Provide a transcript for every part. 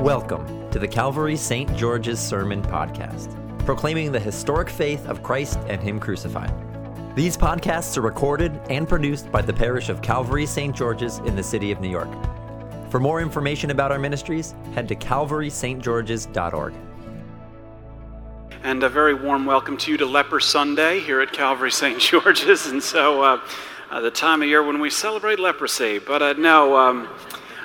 Welcome to the Calvary St. George's Sermon Podcast, proclaiming the historic faith of Christ and Him crucified. These podcasts are recorded and produced by the parish of Calvary St. George's in the city of New York. For more information about our ministries, head to calvarystgeorges.org. And a very warm welcome to you to Leper Sunday here at Calvary St. George's. And so, uh, uh, the time of year when we celebrate leprosy. But uh, no, um,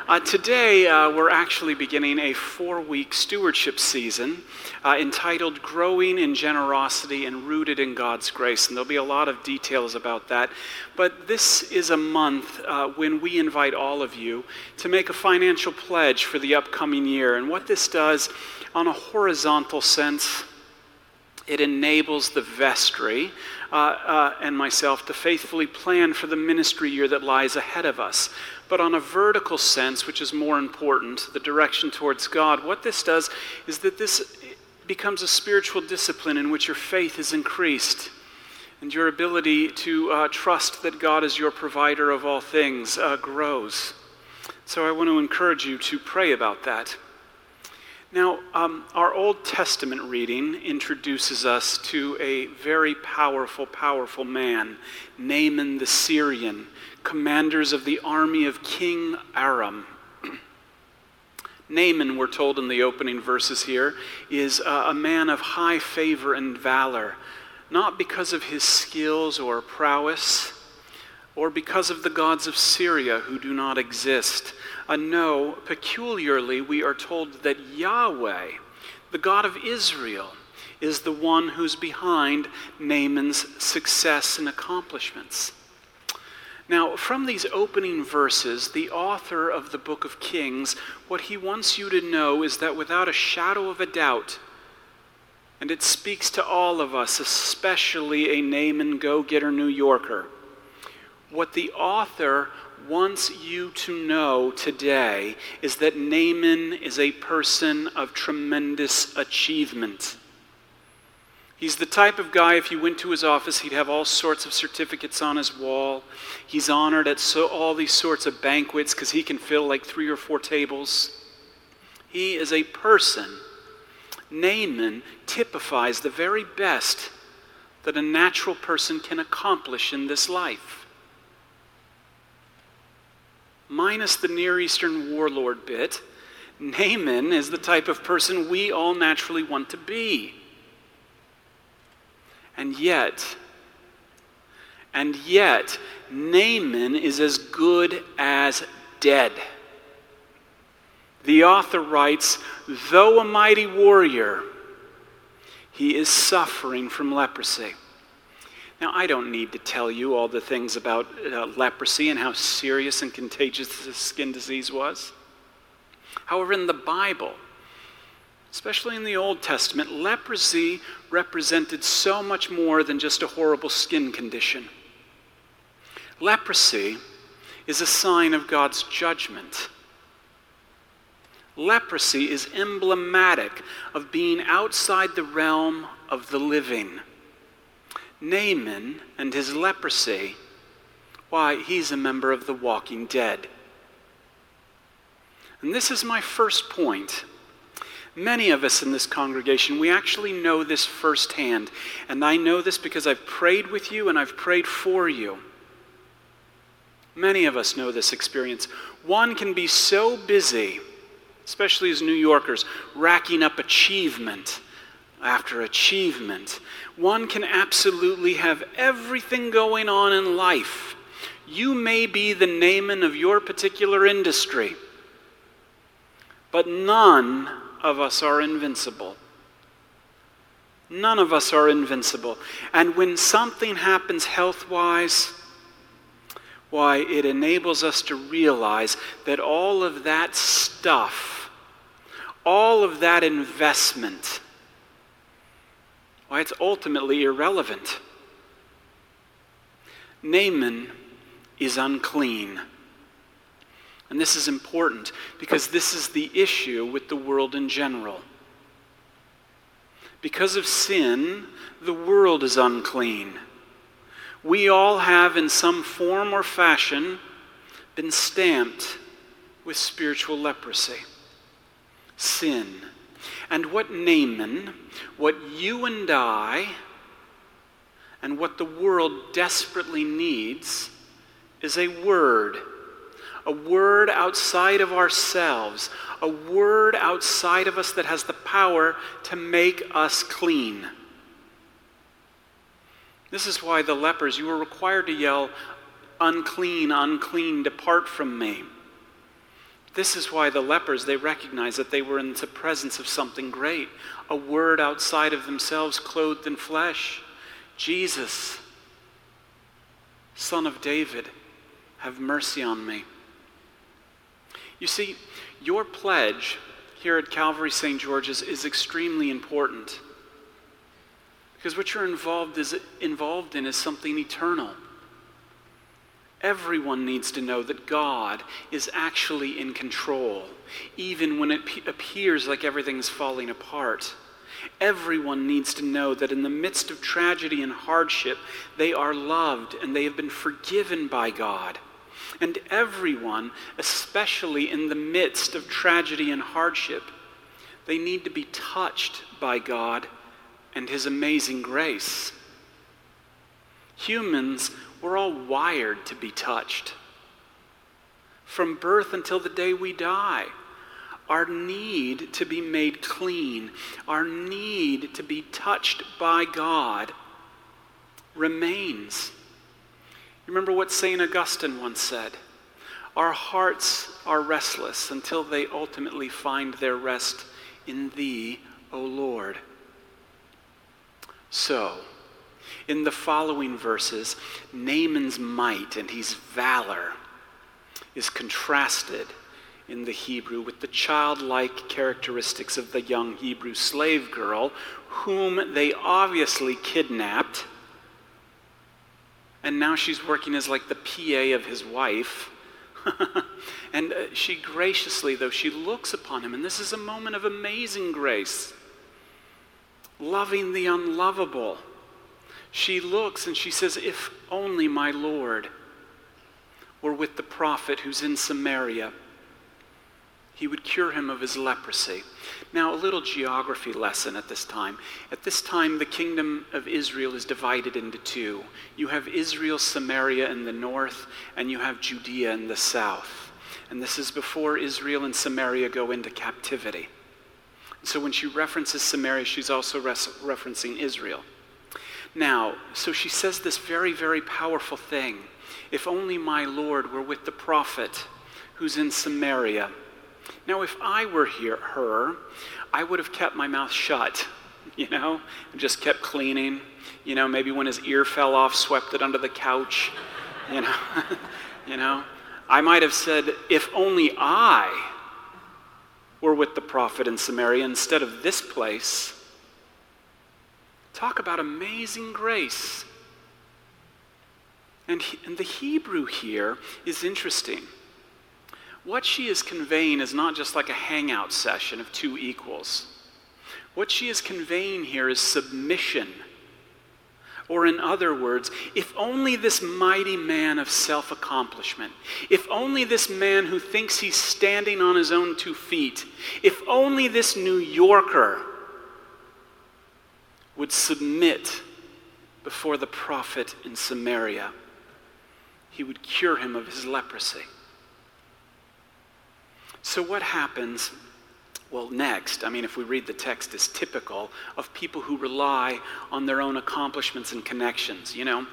uh, today, uh, we're actually beginning a four week stewardship season uh, entitled Growing in Generosity and Rooted in God's Grace. And there'll be a lot of details about that. But this is a month uh, when we invite all of you to make a financial pledge for the upcoming year. And what this does, on a horizontal sense, it enables the vestry uh, uh, and myself to faithfully plan for the ministry year that lies ahead of us. But on a vertical sense, which is more important, the direction towards God, what this does is that this becomes a spiritual discipline in which your faith is increased and your ability to uh, trust that God is your provider of all things uh, grows. So I want to encourage you to pray about that. Now, um, our Old Testament reading introduces us to a very powerful, powerful man, Naaman the Syrian, commanders of the army of King Aram. Naaman, we're told in the opening verses here, is a man of high favor and valor, not because of his skills or prowess, or because of the gods of Syria who do not exist. Uh, no, peculiarly, we are told that Yahweh, the God of Israel, is the one who's behind Naaman's success and accomplishments. Now, from these opening verses, the author of the book of Kings, what he wants you to know is that without a shadow of a doubt, and it speaks to all of us, especially a Naaman go getter New Yorker, what the author wants you to know today is that Naaman is a person of tremendous achievement. He's the type of guy, if you went to his office, he'd have all sorts of certificates on his wall. He's honored at so, all these sorts of banquets because he can fill like three or four tables. He is a person. Naaman typifies the very best that a natural person can accomplish in this life. Minus the Near Eastern warlord bit, Naaman is the type of person we all naturally want to be. And yet, and yet, Naaman is as good as dead. The author writes, though a mighty warrior, he is suffering from leprosy. Now, I don't need to tell you all the things about uh, leprosy and how serious and contagious this skin disease was. However, in the Bible, especially in the Old Testament, leprosy represented so much more than just a horrible skin condition. Leprosy is a sign of God's judgment. Leprosy is emblematic of being outside the realm of the living. Naaman and his leprosy, why, he's a member of the walking dead. And this is my first point Many of us in this congregation, we actually know this firsthand. And I know this because I've prayed with you and I've prayed for you. Many of us know this experience. One can be so busy, especially as New Yorkers, racking up achievement after achievement. One can absolutely have everything going on in life. You may be the Naaman of your particular industry, but none of us are invincible. None of us are invincible. And when something happens health wise, why, it enables us to realize that all of that stuff, all of that investment, why, it's ultimately irrelevant. Naaman is unclean. And this is important because this is the issue with the world in general. Because of sin, the world is unclean. We all have, in some form or fashion, been stamped with spiritual leprosy. sin. And what Naaman, what you and I, and what the world desperately needs is a word. A word outside of ourselves. A word outside of us that has the power to make us clean. This is why the lepers, you were required to yell, Unclean, unclean, depart from me. This is why the lepers, they recognized that they were in the presence of something great, a word outside of themselves, clothed in flesh. Jesus, Son of David, have mercy on me. You see, your pledge here at Calvary St. George's is extremely important. Because what you're involved, is, involved in is something eternal. Everyone needs to know that God is actually in control, even when it appears like everything's falling apart. Everyone needs to know that in the midst of tragedy and hardship, they are loved and they have been forgiven by God. And everyone, especially in the midst of tragedy and hardship, they need to be touched by God and His amazing grace. Humans we're all wired to be touched. From birth until the day we die, our need to be made clean, our need to be touched by God remains. Remember what St. Augustine once said Our hearts are restless until they ultimately find their rest in Thee, O Lord. So, in the following verses, Naaman's might and his valor is contrasted in the Hebrew with the childlike characteristics of the young Hebrew slave girl, whom they obviously kidnapped. And now she's working as like the PA of his wife. and uh, she graciously, though, she looks upon him, and this is a moment of amazing grace, loving the unlovable she looks and she says, If only my Lord were with the prophet who's in Samaria, he would cure him of his leprosy. Now, a little geography lesson at this time. At this time, the kingdom of Israel is divided into two. You have Israel, Samaria in the north, and you have Judea in the south. And this is before Israel and Samaria go into captivity. So when she references Samaria, she's also res- referencing Israel. Now, so she says this very, very powerful thing. If only my Lord were with the prophet who's in Samaria. Now, if I were here, her, I would have kept my mouth shut, you know, and just kept cleaning. You know, maybe when his ear fell off, swept it under the couch, you know. you know, I might have said, if only I were with the prophet in Samaria instead of this place. Talk about amazing grace. And, he, and the Hebrew here is interesting. What she is conveying is not just like a hangout session of two equals. What she is conveying here is submission. Or, in other words, if only this mighty man of self accomplishment, if only this man who thinks he's standing on his own two feet, if only this New Yorker would submit before the prophet in Samaria, he would cure him of his leprosy. So, what happens? Well, next, I mean, if we read the text, is typical of people who rely on their own accomplishments and connections. You know,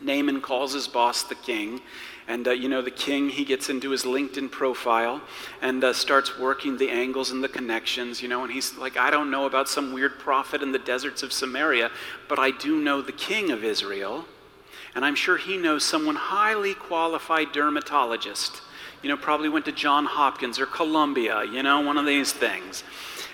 Naaman calls his boss the king, and, uh, you know, the king, he gets into his LinkedIn profile and uh, starts working the angles and the connections, you know, and he's like, I don't know about some weird prophet in the deserts of Samaria, but I do know the king of Israel. And I'm sure he knows someone highly qualified dermatologist. You know, probably went to John Hopkins or Columbia, you know, one of these things.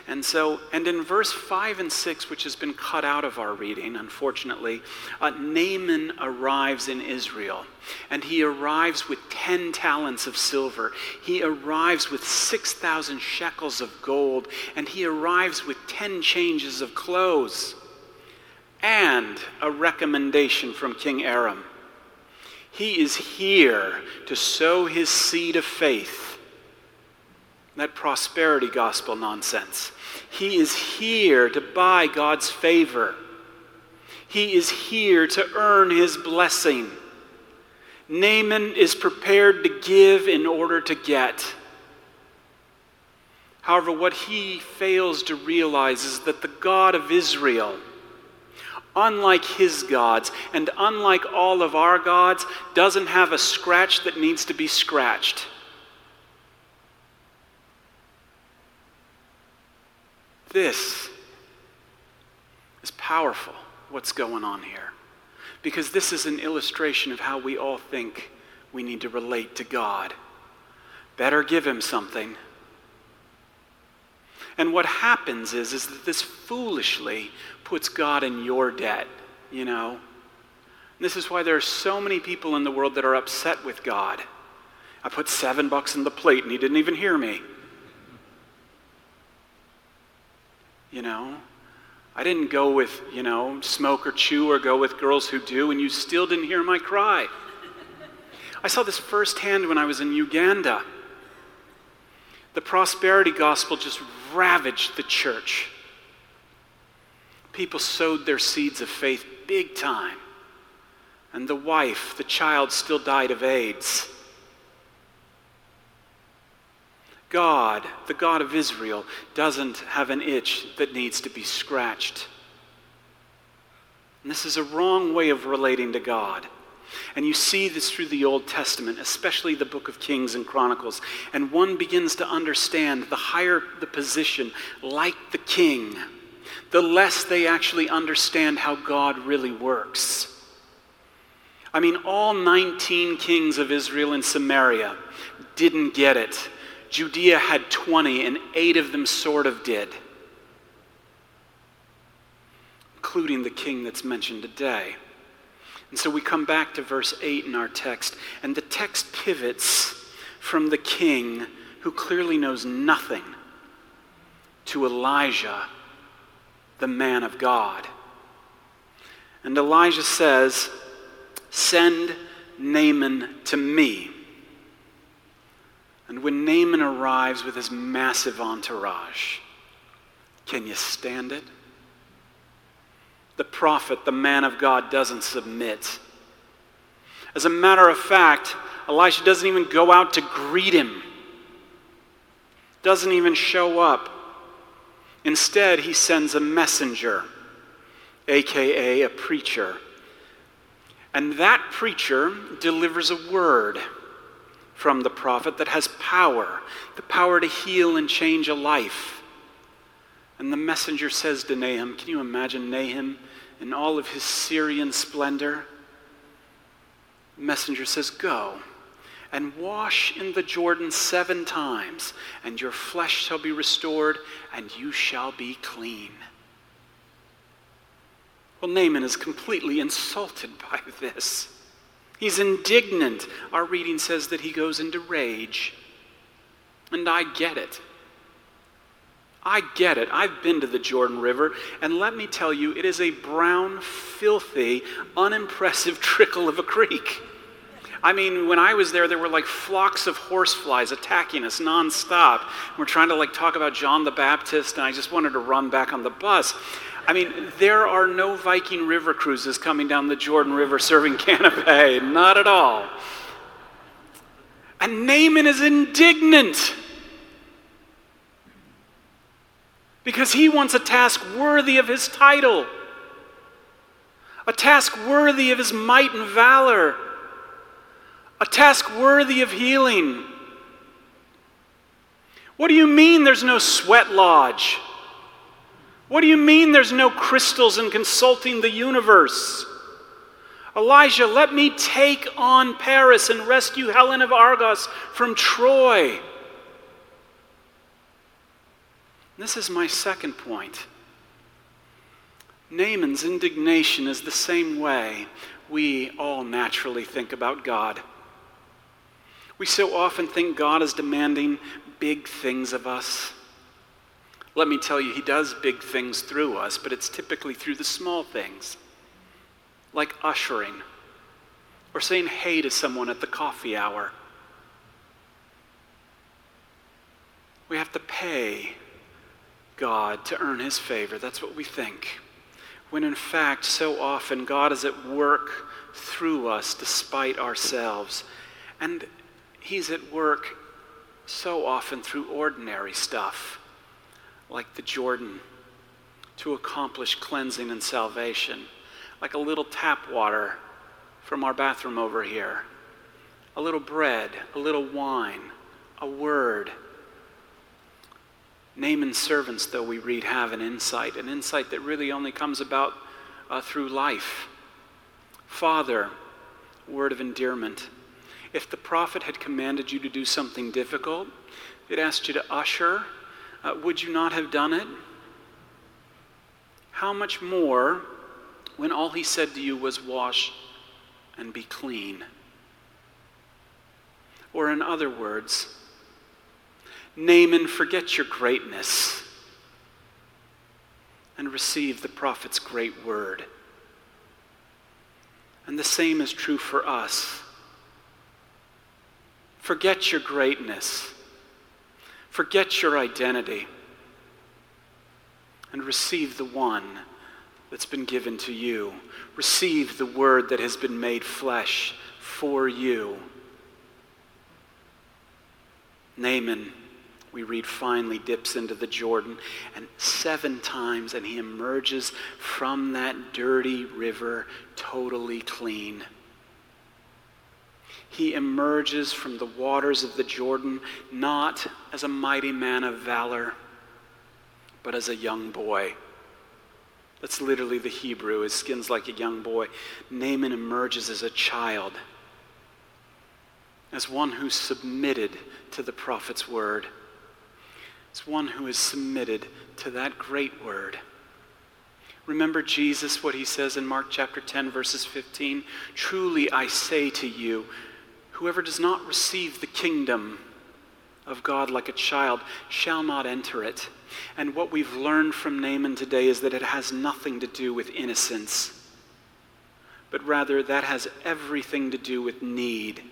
And so, and in verse 5 and 6, which has been cut out of our reading, unfortunately, uh, Naaman arrives in Israel. And he arrives with 10 talents of silver. He arrives with 6,000 shekels of gold. And he arrives with 10 changes of clothes. And a recommendation from King Aram. He is here to sow his seed of faith that prosperity gospel nonsense. He is here to buy God's favor. He is here to earn his blessing. Naaman is prepared to give in order to get. However, what he fails to realize is that the God of Israel, unlike his gods and unlike all of our gods, doesn't have a scratch that needs to be scratched. This is powerful, what's going on here. Because this is an illustration of how we all think we need to relate to God. Better give him something. And what happens is, is that this foolishly puts God in your debt, you know? This is why there are so many people in the world that are upset with God. I put seven bucks in the plate and he didn't even hear me. You know? I didn't go with, you know, smoke or chew or go with girls who do, and you still didn't hear my cry. I saw this firsthand when I was in Uganda. The prosperity gospel just ravaged the church. People sowed their seeds of faith big time. And the wife, the child, still died of AIDS. God, the God of Israel, doesn't have an itch that needs to be scratched. And this is a wrong way of relating to God. And you see this through the Old Testament, especially the book of Kings and Chronicles. And one begins to understand the higher the position, like the king, the less they actually understand how God really works. I mean, all 19 kings of Israel and Samaria didn't get it. Judea had 20, and eight of them sort of did, including the king that's mentioned today. And so we come back to verse 8 in our text, and the text pivots from the king who clearly knows nothing to Elijah, the man of God. And Elijah says, Send Naaman to me. And when Naaman arrives with his massive entourage, can you stand it? The prophet, the man of God, doesn't submit. As a matter of fact, Elisha doesn't even go out to greet him, doesn't even show up. Instead, he sends a messenger, aka a preacher. And that preacher delivers a word from the prophet that has power the power to heal and change a life. And the messenger says to Nahum, Can you imagine Nahum in all of his Syrian splendor? The messenger says, Go and wash in the Jordan seven times, and your flesh shall be restored, and you shall be clean. Well, Naaman is completely insulted by this. He's indignant. Our reading says that he goes into rage. And I get it. I get it. I've been to the Jordan River, and let me tell you, it is a brown, filthy, unimpressive trickle of a creek. I mean, when I was there, there were like flocks of horseflies attacking us nonstop. We're trying to like talk about John the Baptist, and I just wanted to run back on the bus. I mean, there are no Viking river cruises coming down the Jordan River serving canapé. Not at all. And Naaman is indignant because he wants a task worthy of his title, a task worthy of his might and valor, a task worthy of healing. What do you mean there's no sweat lodge? What do you mean there's no crystals in consulting the universe? Elijah, let me take on Paris and rescue Helen of Argos from Troy. This is my second point. Naaman's indignation is the same way we all naturally think about God. We so often think God is demanding big things of us. Let me tell you, He does big things through us, but it's typically through the small things, like ushering or saying hey to someone at the coffee hour. we have to pay God to earn his favor. That's what we think. When in fact, so often, God is at work through us despite ourselves. And he's at work so often through ordinary stuff, like the Jordan, to accomplish cleansing and salvation, like a little tap water from our bathroom over here, a little bread, a little wine, a word. Naaman's servants, though we read, have an insight, an insight that really only comes about uh, through life. Father, word of endearment. If the prophet had commanded you to do something difficult, it asked you to usher, uh, would you not have done it? How much more when all he said to you was wash and be clean? Or, in other words, name and forget your greatness and receive the prophet's great word. And the same is true for us. Forget your greatness, forget your identity, and receive the one that's been given to you. Receive the word that has been made flesh for you. Naaman, we read, finally dips into the Jordan, and seven times, and he emerges from that dirty river totally clean. He emerges from the waters of the Jordan not as a mighty man of valor, but as a young boy. That's literally the Hebrew. His skin's like a young boy. Naaman emerges as a child, as one who submitted to the prophet's word, as one who is submitted to that great word. Remember Jesus, what he says in Mark chapter 10, verses 15? Truly I say to you, Whoever does not receive the kingdom of God like a child shall not enter it. And what we've learned from Naaman today is that it has nothing to do with innocence, but rather that has everything to do with need.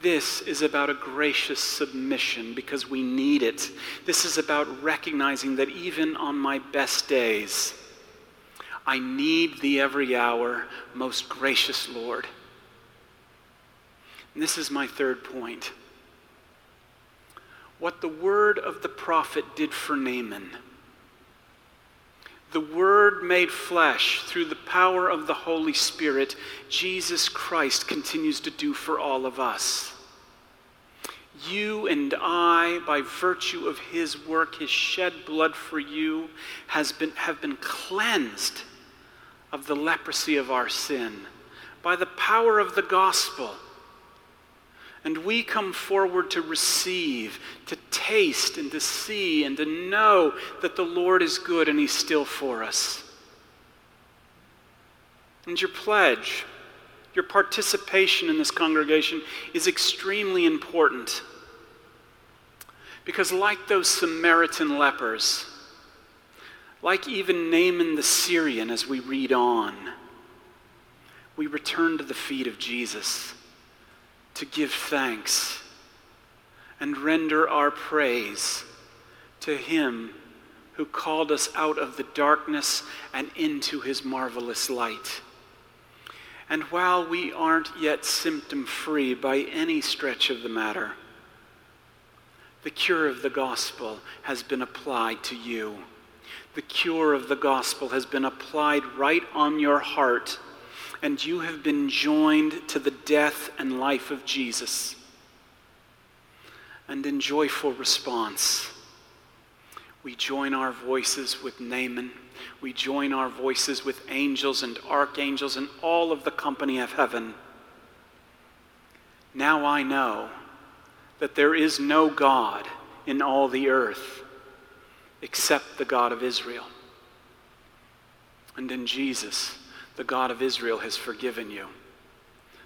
This is about a gracious submission because we need it. This is about recognizing that even on my best days, I need thee every hour, most gracious Lord. And this is my third point. What the word of the prophet did for Naaman, the word made flesh through the power of the Holy Spirit, Jesus Christ continues to do for all of us. You and I, by virtue of his work, his shed blood for you, has been, have been cleansed of the leprosy of our sin by the power of the gospel. And we come forward to receive, to taste, and to see, and to know that the Lord is good and He's still for us. And your pledge, your participation in this congregation is extremely important. Because, like those Samaritan lepers, like even Naaman the Syrian, as we read on, we return to the feet of Jesus to give thanks and render our praise to Him who called us out of the darkness and into His marvelous light. And while we aren't yet symptom free by any stretch of the matter, the cure of the gospel has been applied to you. The cure of the gospel has been applied right on your heart and you have been joined to the death and life of Jesus. And in joyful response, we join our voices with Naaman. We join our voices with angels and archangels and all of the company of heaven. Now I know that there is no God in all the earth except the God of Israel. And in Jesus, the God of Israel has forgiven you.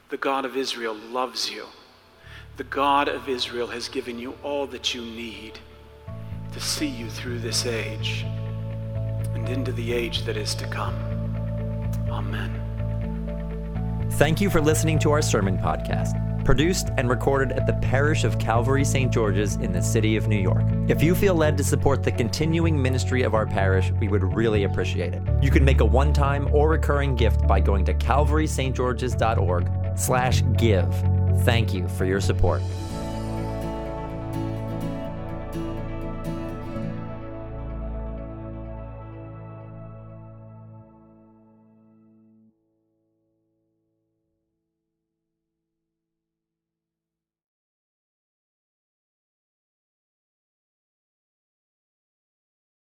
The God of Israel loves you. The God of Israel has given you all that you need to see you through this age and into the age that is to come. Amen. Thank you for listening to our sermon podcast. Produced and recorded at the parish of Calvary St. George's in the city of New York. If you feel led to support the continuing ministry of our parish, we would really appreciate it. You can make a one-time or recurring gift by going to calvarystgeorges.org slash give. Thank you for your support.